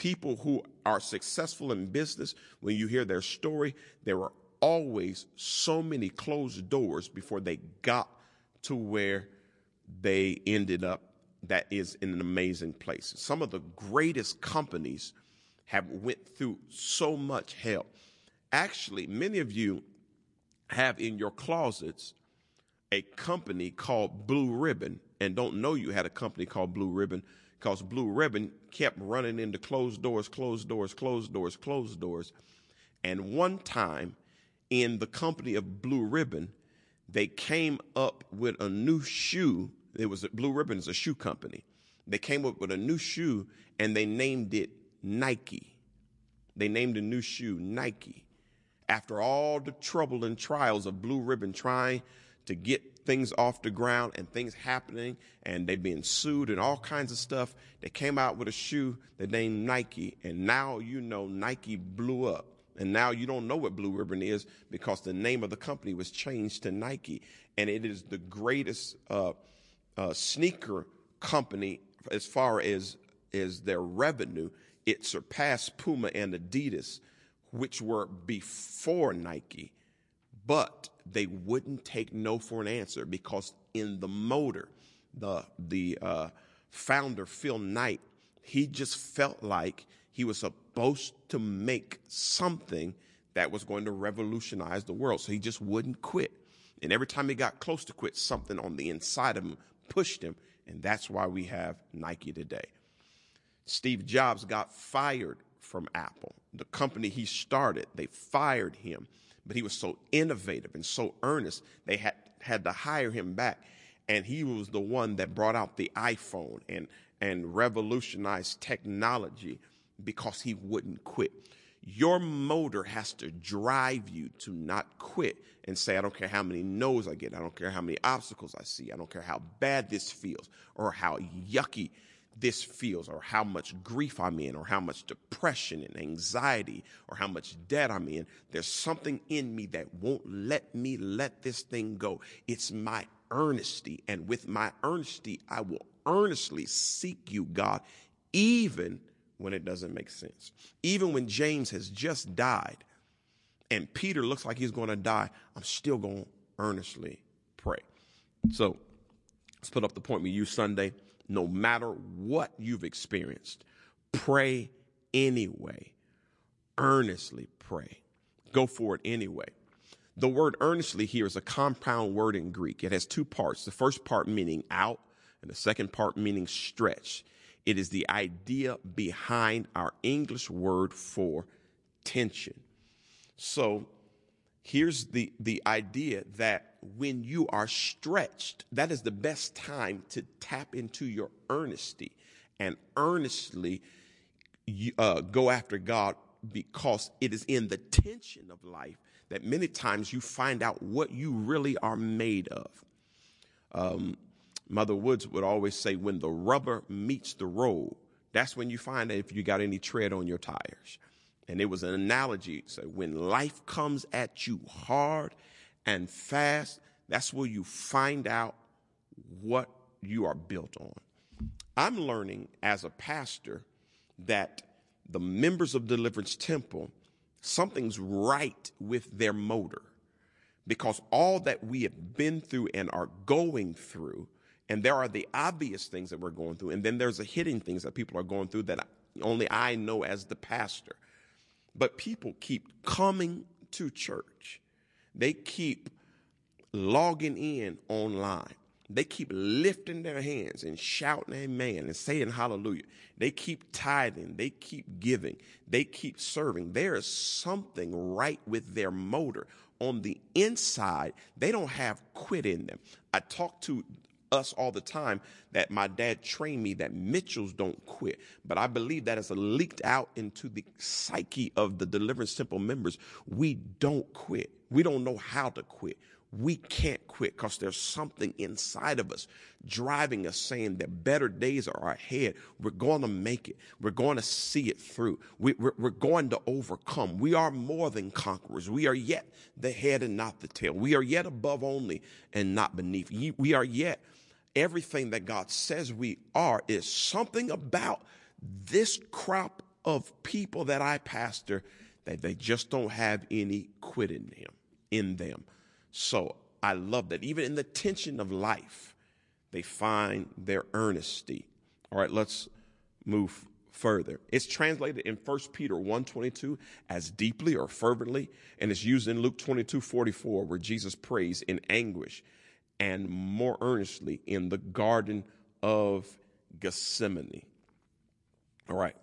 People who are successful in business, when you hear their story, there were always so many closed doors before they got to where they ended up that is in an amazing place. Some of the greatest companies have went through so much hell. Actually, many of you have in your closets a company called Blue Ribbon and don't know you had a company called Blue Ribbon because Blue Ribbon kept running into closed doors, closed doors, closed doors, closed doors. And one time in the company of Blue Ribbon, they came up with a new shoe. It was Blue Ribbon is a shoe company. They came up with a new shoe and they named it Nike. They named a new shoe Nike. After all the trouble and trials of Blue Ribbon trying to get things off the ground and things happening and they being sued and all kinds of stuff, they came out with a shoe that named Nike. And now you know Nike blew up. And now you don't know what Blue Ribbon is because the name of the company was changed to Nike. And it is the greatest uh, uh, sneaker company as far as, as their revenue. It surpassed Puma and Adidas, which were before Nike. But they wouldn't take no for an answer because in the motor, the, the uh, founder, Phil Knight, he just felt like he was supposed to make something that was going to revolutionize the world. So he just wouldn't quit. And every time he got close to quit, something on the inside of him pushed him. And that's why we have Nike today. Steve Jobs got fired from Apple. The company he started, they fired him. But he was so innovative and so earnest, they had, had to hire him back. And he was the one that brought out the iPhone and, and revolutionized technology because he wouldn't quit. Your motor has to drive you to not quit and say, I don't care how many no's I get. I don't care how many obstacles I see. I don't care how bad this feels or how yucky this feels or how much grief I'm in or how much depression and anxiety or how much debt I'm in. There's something in me that won't let me let this thing go. It's my earnesty. And with my earnesty, I will earnestly seek you, God, even when it doesn't make sense. Even when James has just died and Peter looks like he's going to die, I'm still going to earnestly pray. So let's put up the point we use Sunday. No matter what you've experienced, pray anyway. Earnestly pray. Go for it anyway. The word earnestly here is a compound word in Greek. It has two parts. The first part meaning out, and the second part meaning stretch. It is the idea behind our English word for tension. So here's the, the idea that when you are stretched, that is the best time to tap into your earnesty and earnestly uh, go after God because it is in the tension of life that many times you find out what you really are made of. Um, Mother Woods would always say, when the rubber meets the road, that's when you find out if you got any tread on your tires. And it was an analogy. So when life comes at you hard and fast, that's where you find out what you are built on. I'm learning as a pastor that the members of Deliverance Temple, something's right with their motor because all that we have been through and are going through and there are the obvious things that we're going through. And then there's the hidden things that people are going through that only I know as the pastor. But people keep coming to church. They keep logging in online. They keep lifting their hands and shouting amen and saying hallelujah. They keep tithing. They keep giving. They keep serving. There is something right with their motor. On the inside, they don't have quit in them. I talked to us all the time that my dad trained me that Mitchells don't quit. But I believe that has leaked out into the psyche of the Deliverance Temple members. We don't quit. We don't know how to quit. We can't quit because there's something inside of us driving us saying that better days are ahead. We're going to make it. We're going to see it through. We, are going to overcome. We are more than conquerors. We are yet the head and not the tail. We are yet above only and not beneath. We are yet everything that God says we are is something about this crop of people that I pastor that they just don't have any quit in them in them. So I love that. Even in the tension of life, they find their earnesty. All right, let's move further. It's translated in 1 Peter 1:22 as deeply or fervently, and it's used in Luke 22:44 where Jesus prays in anguish and more earnestly in the garden of Gethsemane. All right,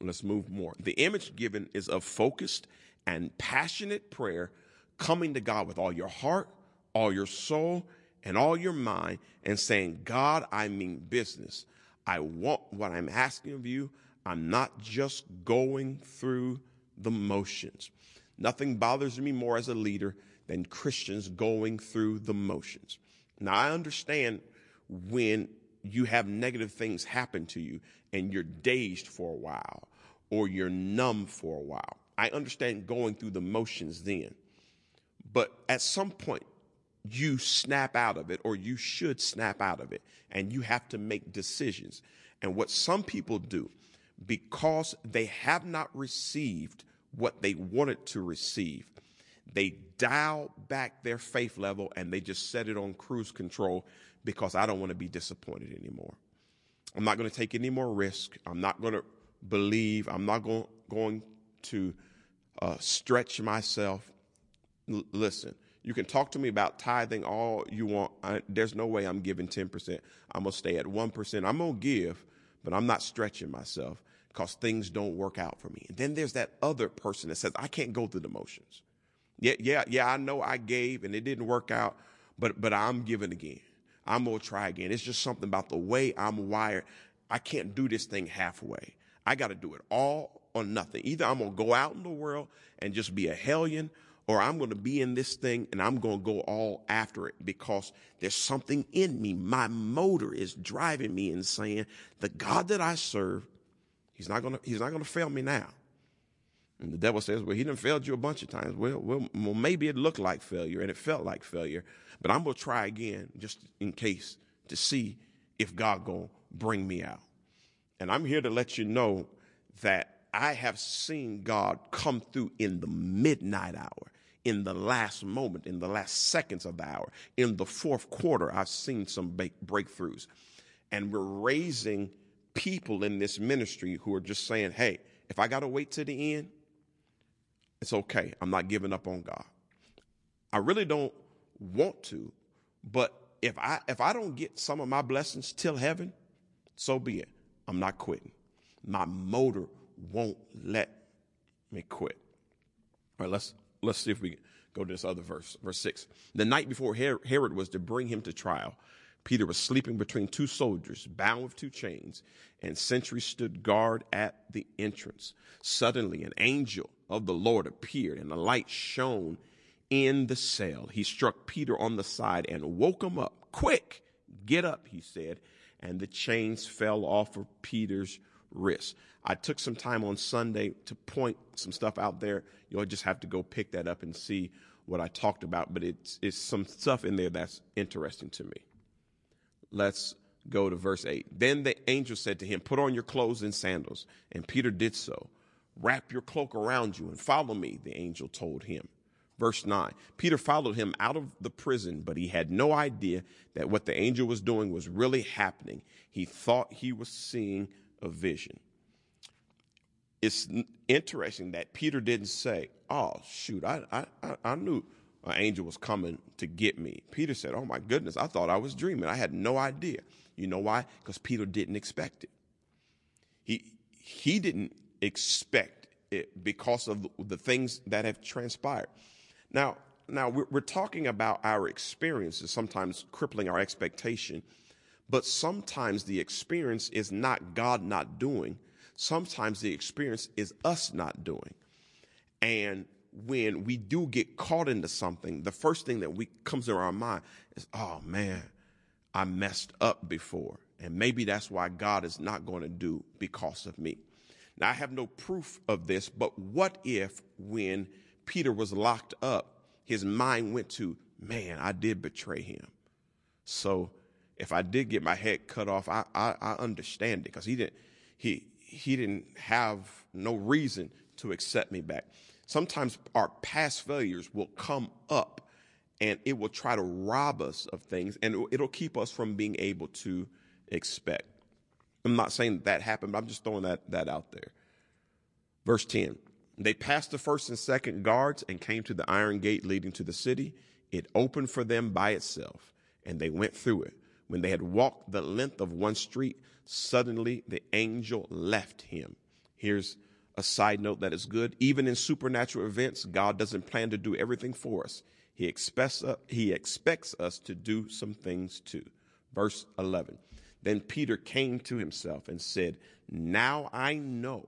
let's move more. The image given is of focused and passionate prayer coming to God with all your heart, all your soul, and all your mind and saying, God, I mean business. I want what I'm asking of you. I'm not just going through the motions. Nothing bothers me more as a leader than Christians going through the motions. Now, I understand when you have negative things happen to you and you're dazed for a while or you're numb for a while. I understand going through the motions then. But at some point, you snap out of it, or you should snap out of it, and you have to make decisions. And what some people do, because they have not received what they wanted to receive, they dial back their faith level and they just set it on cruise control because I don't want to be disappointed anymore. I'm not going to take any more risk. I'm not going to believe. I'm not going, going to uh, stretch myself. L- listen, you can talk to me about tithing all you want. I, there's no way I'm giving 10%. I'm going to stay at 1%. I'm going to give, but I'm not stretching myself because things don't work out for me. And then there's that other person that says, I can't go through the motions. Yeah, yeah, yeah, I know I gave and it didn't work out, but but I'm giving again. I'm gonna try again. It's just something about the way I'm wired. I can't do this thing halfway. I gotta do it all or nothing. Either I'm gonna go out in the world and just be a hellion, or I'm to be in this thing and I'm to go all after it because there's something in me. My motor is driving me and saying, the God that I serve, he's not to, he's not to fail me now. And the devil says, well, he done failed you a bunch of times. Well, well, well, maybe it looked like failure and it felt like failure, but I'm going to try again just in case to see if God going to bring me out. And I'm here to let you know that I have seen God come through in the midnight hour, in the last moment, in the last seconds of the hour. In the fourth quarter, I've seen some breakthroughs. And we're raising people in this ministry who are just saying, hey, if I got to wait to the end, it's okay. I'm not giving up on God. I really don't want to, but if I if I don't get some of my blessings till heaven, so be it. I'm not quitting. My motor won't let me quit. All right, let's let's see if we go to this other verse, verse six. The night before Herod was to bring him to trial, Peter was sleeping between two soldiers, bound with two chains, and sentries stood guard at the entrance. Suddenly, an angel of the Lord appeared, and a light shone in the cell. He struck Peter on the side and woke him up. Quick, get up, he said, and the chains fell off of Peter's wrists. I took some time on Sunday to point some stuff out there. You'll just have to go pick that up and see what I talked about, but it's, it's some stuff in there that's interesting to me. Let's go to verse 8. Then the angel said to him, Put on your clothes and sandals. And Peter did so. Wrap your cloak around you and follow me, the angel told him. Verse 9 Peter followed him out of the prison, but he had no idea that what the angel was doing was really happening. He thought he was seeing a vision it's interesting that Peter didn't say, "Oh shoot, I I I knew an angel was coming to get me." Peter said, "Oh my goodness, I thought I was dreaming. I had no idea." You know why? Because Peter didn't expect it. He he didn't expect it because of the things that have transpired. Now now we're, we're talking about our experiences sometimes crippling our expectation, but sometimes the experience is not God not doing sometimes the experience is us not doing. And when we do get caught into something, the first thing that we comes to our mind is, oh man, I messed up before. And maybe that's why God is not going to do because of me. Now, I have no proof of this, but what if when Peter was locked up, his mind went to, man, I did betray him. So if I did get my head cut off, I, I, I understand it because he didn't, he, he didn't have no reason to accept me back. Sometimes our past failures will come up and it will try to rob us of things and it'll keep us from being able to expect. I'm not saying that happened, but I'm just throwing that, that out there. Verse 10 They passed the first and second guards and came to the iron gate leading to the city. It opened for them by itself, and they went through it. When they had walked the length of one street, suddenly the angel left him. Here's a side note that is good. Even in supernatural events, God doesn't plan to do everything for us. He expects, uh, he expects us to do some things too. Verse 11. Then Peter came to himself and said, Now I know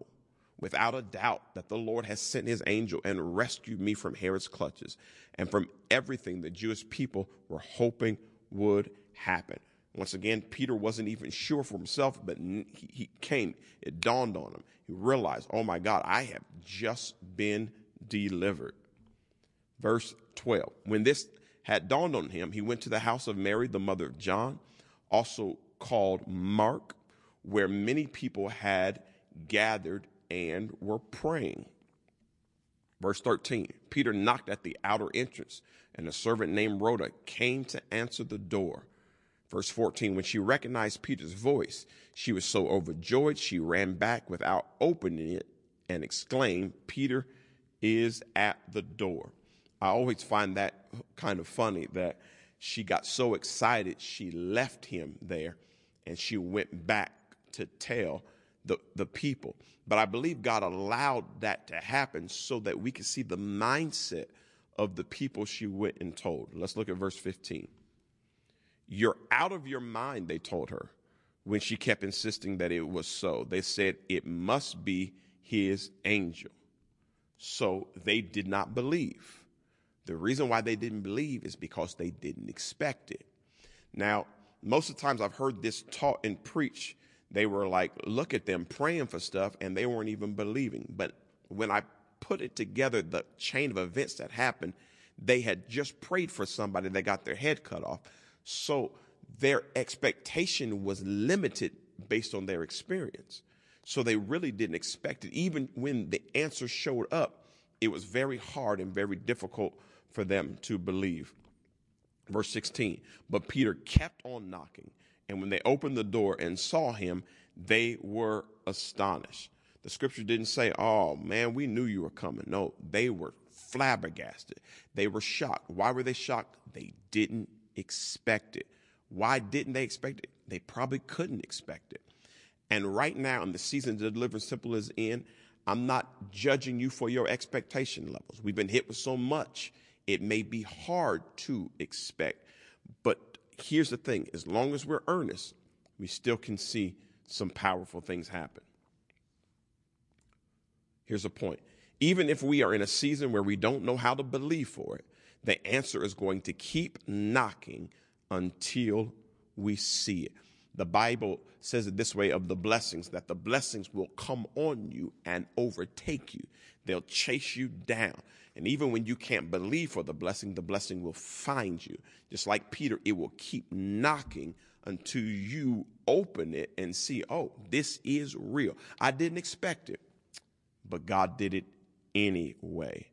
without a doubt that the Lord has sent his angel and rescued me from Herod's clutches and from everything the Jewish people were hoping would happen. Once again, Peter wasn't even sure for himself, but he came. It dawned on him. He realized, oh my God, I have just been delivered. Verse 12. When this had dawned on him, he went to the house of Mary, the mother of John, also called Mark, where many people had gathered and were praying. Verse 13 Peter knocked at the outer entrance, and a servant named Rhoda came to answer the door. Verse 14 When she recognized Peter's voice, she was so overjoyed she ran back without opening it and exclaimed, Peter is at the door. I always find that kind of funny that she got so excited she left him there and she went back to tell the, the people. But I believe God allowed that to happen so that we could see the mindset of the people she went and told. Let's look at verse 15. You're out of your mind, they told her when she kept insisting that it was so. They said it must be his angel. So they did not believe. The reason why they didn't believe is because they didn't expect it. Now, most of the times I've heard this taught and preached they were like, look at them praying for stuff and they weren't even believing. But when I put it together, the chain of events that happened, they had just prayed for somebody that got their head cut off. So their expectation was limited based on their experience. So they really didn't expect it. Even when the answer showed up, it was very hard and very difficult for them to believe. Verse 16, but Peter kept on knocking. And when they opened the door and saw him, they were astonished. The scripture didn't say, Oh man, we knew you were coming. No, they were flabbergasted. They were shocked. Why were they shocked? They didn't expect it. Why didn't they expect it? They probably couldn't expect it. And right now, in the season of Deliverance Temple is in, I'm not judging you for your expectation levels. We've been hit with so much, it may be hard to expect. But here's the thing as long as we're earnest, we still can see some powerful things happen. Here's a point. Even if we are in a season where we don't know how to believe for it, the answer is going to keep knocking until we see it. The Bible says it this way of the blessings that the blessings will come on you and overtake you. They'll chase you down. And even when you can't believe for the blessing, the blessing will find you. Just like Peter, it will keep knocking until you open it and see, oh, this is real. I didn't expect it, but God did it anyway.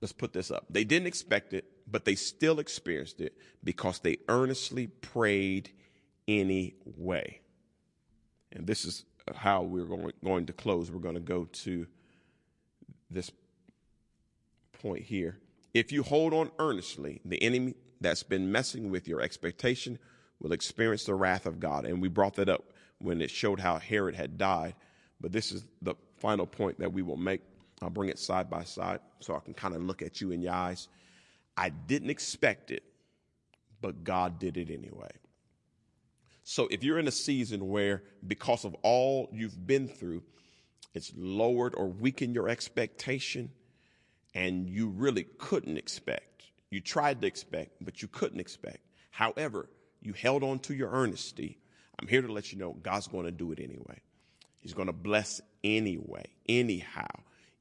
Let's put this up. They didn't expect it, but they still experienced it because they earnestly prayed anyway. And this is how we're going, going to close. We're going to go to this point here. If you hold on earnestly, the enemy that's been messing with your expectation will experience the wrath of God. And we brought that up when it showed how Herod had died. But this is the final point that we will make. I'll bring it side by side so I can kind of look at you in your eyes. I didn't expect it, but God did it anyway. So if you're in a season where, because of all you've been through, it's lowered or weakened your expectation, and you really couldn't expect. You tried to expect, but you couldn't expect. However, you held on to your earnesty. I'm here to let you know God's going to do it anyway. He's going to bless anyway, anyhow,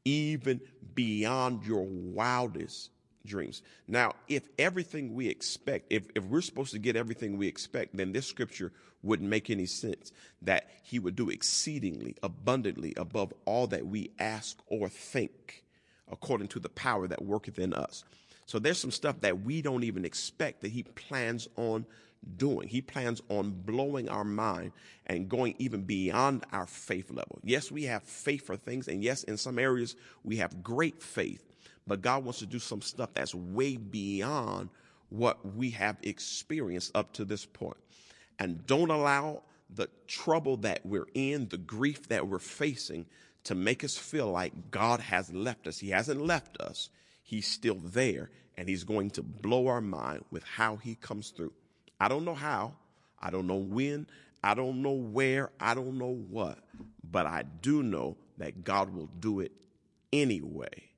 even beyond your wildest dreams. Now, if everything we expect, if, if we're supposed to get everything we expect, then this scripture wouldn't make any sense that he would do exceedingly abundantly above all that we ask or think according to the power that worketh in us. So there's some stuff that we don't even expect that he plans on doing. He plans on blowing our mind and going even beyond our faith level. Yes, we have faith for things, and yes, in some areas we have great faith, but God wants to do some stuff that's way beyond what we have experienced up to this point. And don't allow the trouble that we're in, the grief that we're facing, to make us feel like God has left us. He hasn't left us, He's still there, and He's going to blow our mind with how He comes through. I don't know how, I don't know when, I don't know where, I don't know what, but I do know that God will do it anyway.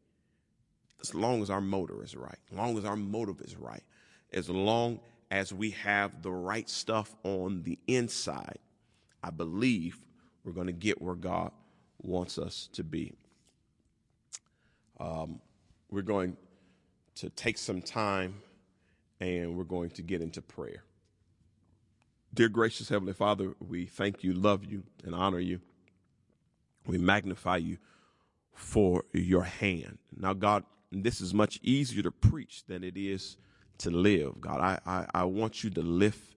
As long as our motor is right, as long as our motive is right, as long as we have the right stuff on the inside, I believe we're going to get where God wants us to be. Um, we're going to take some time and we're going to get into prayer. Dear gracious Heavenly Father, we thank you, love you, and honor you. We magnify you for your hand. Now, God, this is much easier to preach than it is to live. God, I, I, I want you to lift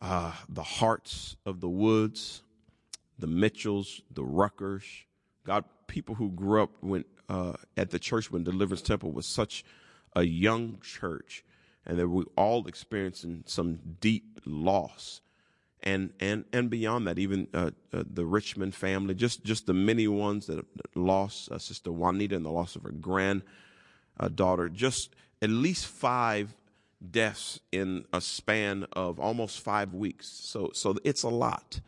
uh, the hearts of the Woods, the Mitchells, the Ruckers. God, people who grew up when uh, at the church when Deliverance Temple was such a young church and that we all experiencing some deep loss. And and and beyond that even uh, uh, the richmond family just just the many ones that lost uh, sister juanita and the loss of her granddaughter. Just at least five deaths in a span of almost five weeks. So so it's a lot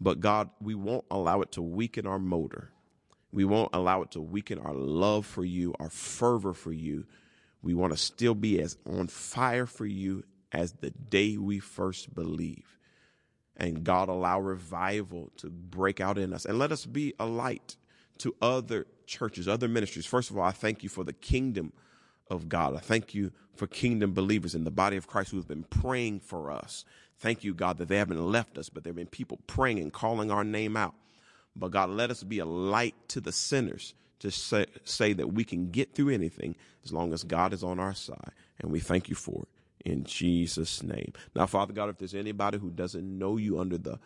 but god we won't allow it to weaken our motor. We won't allow it to weaken our love for you our fervor for you we want to still be as on fire for you as the day we first believe. And God allow revival to break out in us and let us be a light to other churches, other ministries. First of all, I thank you for the kingdom of God. I thank you for kingdom believers in the body of Christ who have been praying for us. Thank you, God, that they haven't left us, but there have been people praying and calling our name out. But God, let us be a light to the sinners to say, say that we can get through anything as long as God is on our side. And we thank you for it in Jesus' name. Now, Father God, if there's anybody who doesn't know you under the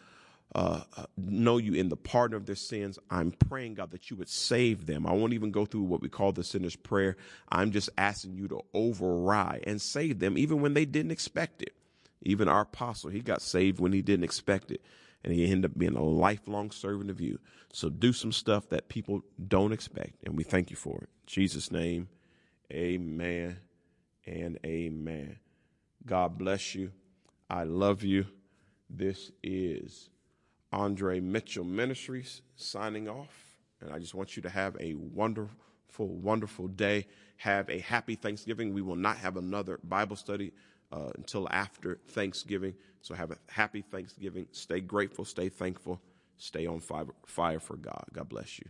uh, uh, know you in the pardon of their sins. I'm praying, God, that you would save them. I won't even go through what we call the sinner's prayer. I'm just asking you to override and save them, even when they didn't expect it. Even our apostle, he got saved when he didn't expect it and he ended up being a lifelong servant of you. So do some stuff that people don't expect, and we thank you for it. In Jesus' name, amen and amen. God bless you. I love you. This is Andre Mitchell Ministries signing off, and I just want you to have a wonderful, wonderful day. Have a happy Thanksgiving. We will not have another Bible study uh, until after Thanksgiving. So have a happy Thanksgiving. Stay grateful, stay thankful, stay on fire, fire for God. God bless you.